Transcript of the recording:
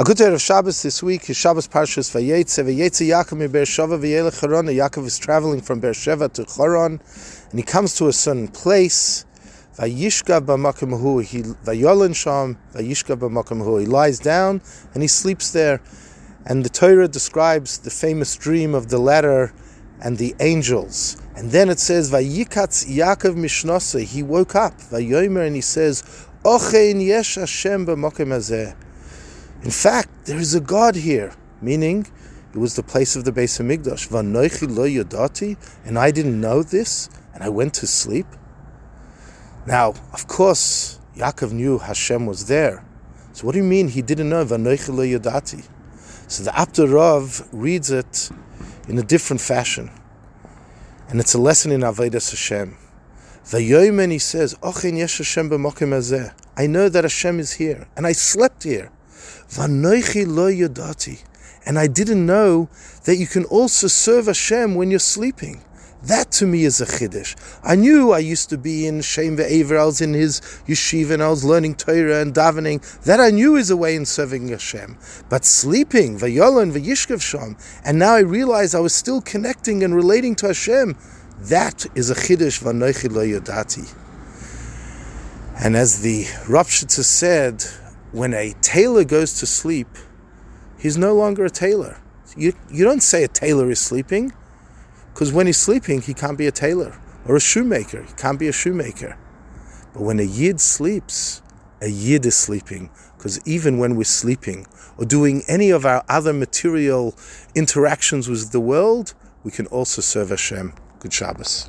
A good day of Shabbos this week is Shabbos Parshas Vayetze. Vayetze Yaakov mi Beersheva v'yelech Charon. Yaakov is traveling from Beersheva to Charon, and he comes to a certain place. Vayishkav b'makom hu. He vayolen sham. Vayishkav b'makom hu. He lies down and he sleeps there. And the Torah describes the famous dream of the ladder and the angels. And then it says Vayikatz Yaakov mishnasa. He woke up. Vayomer and he says, Ochein yesh Hashem b'makom hazeh. In fact, there is a God here, meaning it was the place of the Beis Hamikdash. Vanoichi lo yodati, and I didn't know this, and I went to sleep. Now, of course, Yaakov knew Hashem was there. So what do you mean he didn't know Vanoichi lo yodati? So the Rav reads it in a different fashion, and it's a lesson in Avodas Hashem. Vayomen he says, Ochin yesh Hashem I know that Hashem is here, and I slept here. Vanoichi lo yodati. And I didn't know that you can also serve Hashem when you're sleeping. That to me is a chiddush. I knew I used to be in Shem ve'ever. I was in his yeshiva and I was learning Torah and davening. That I knew is a way in serving Hashem. But sleeping, v'yolon v'yishkav sham, and now I realize I was still connecting and relating to Hashem. That is a chiddush v'noichi lo yodati. And as the Ropshitzer said, when a tailor goes to sleep, he's no longer a tailor. You, you don't say a tailor is sleeping, because when he's sleeping, he can't be a tailor. Or a shoemaker, he can't be a shoemaker. But when a yid sleeps, a yid is sleeping, because even when we're sleeping or doing any of our other material interactions with the world, we can also serve Hashem. Good Shabbos.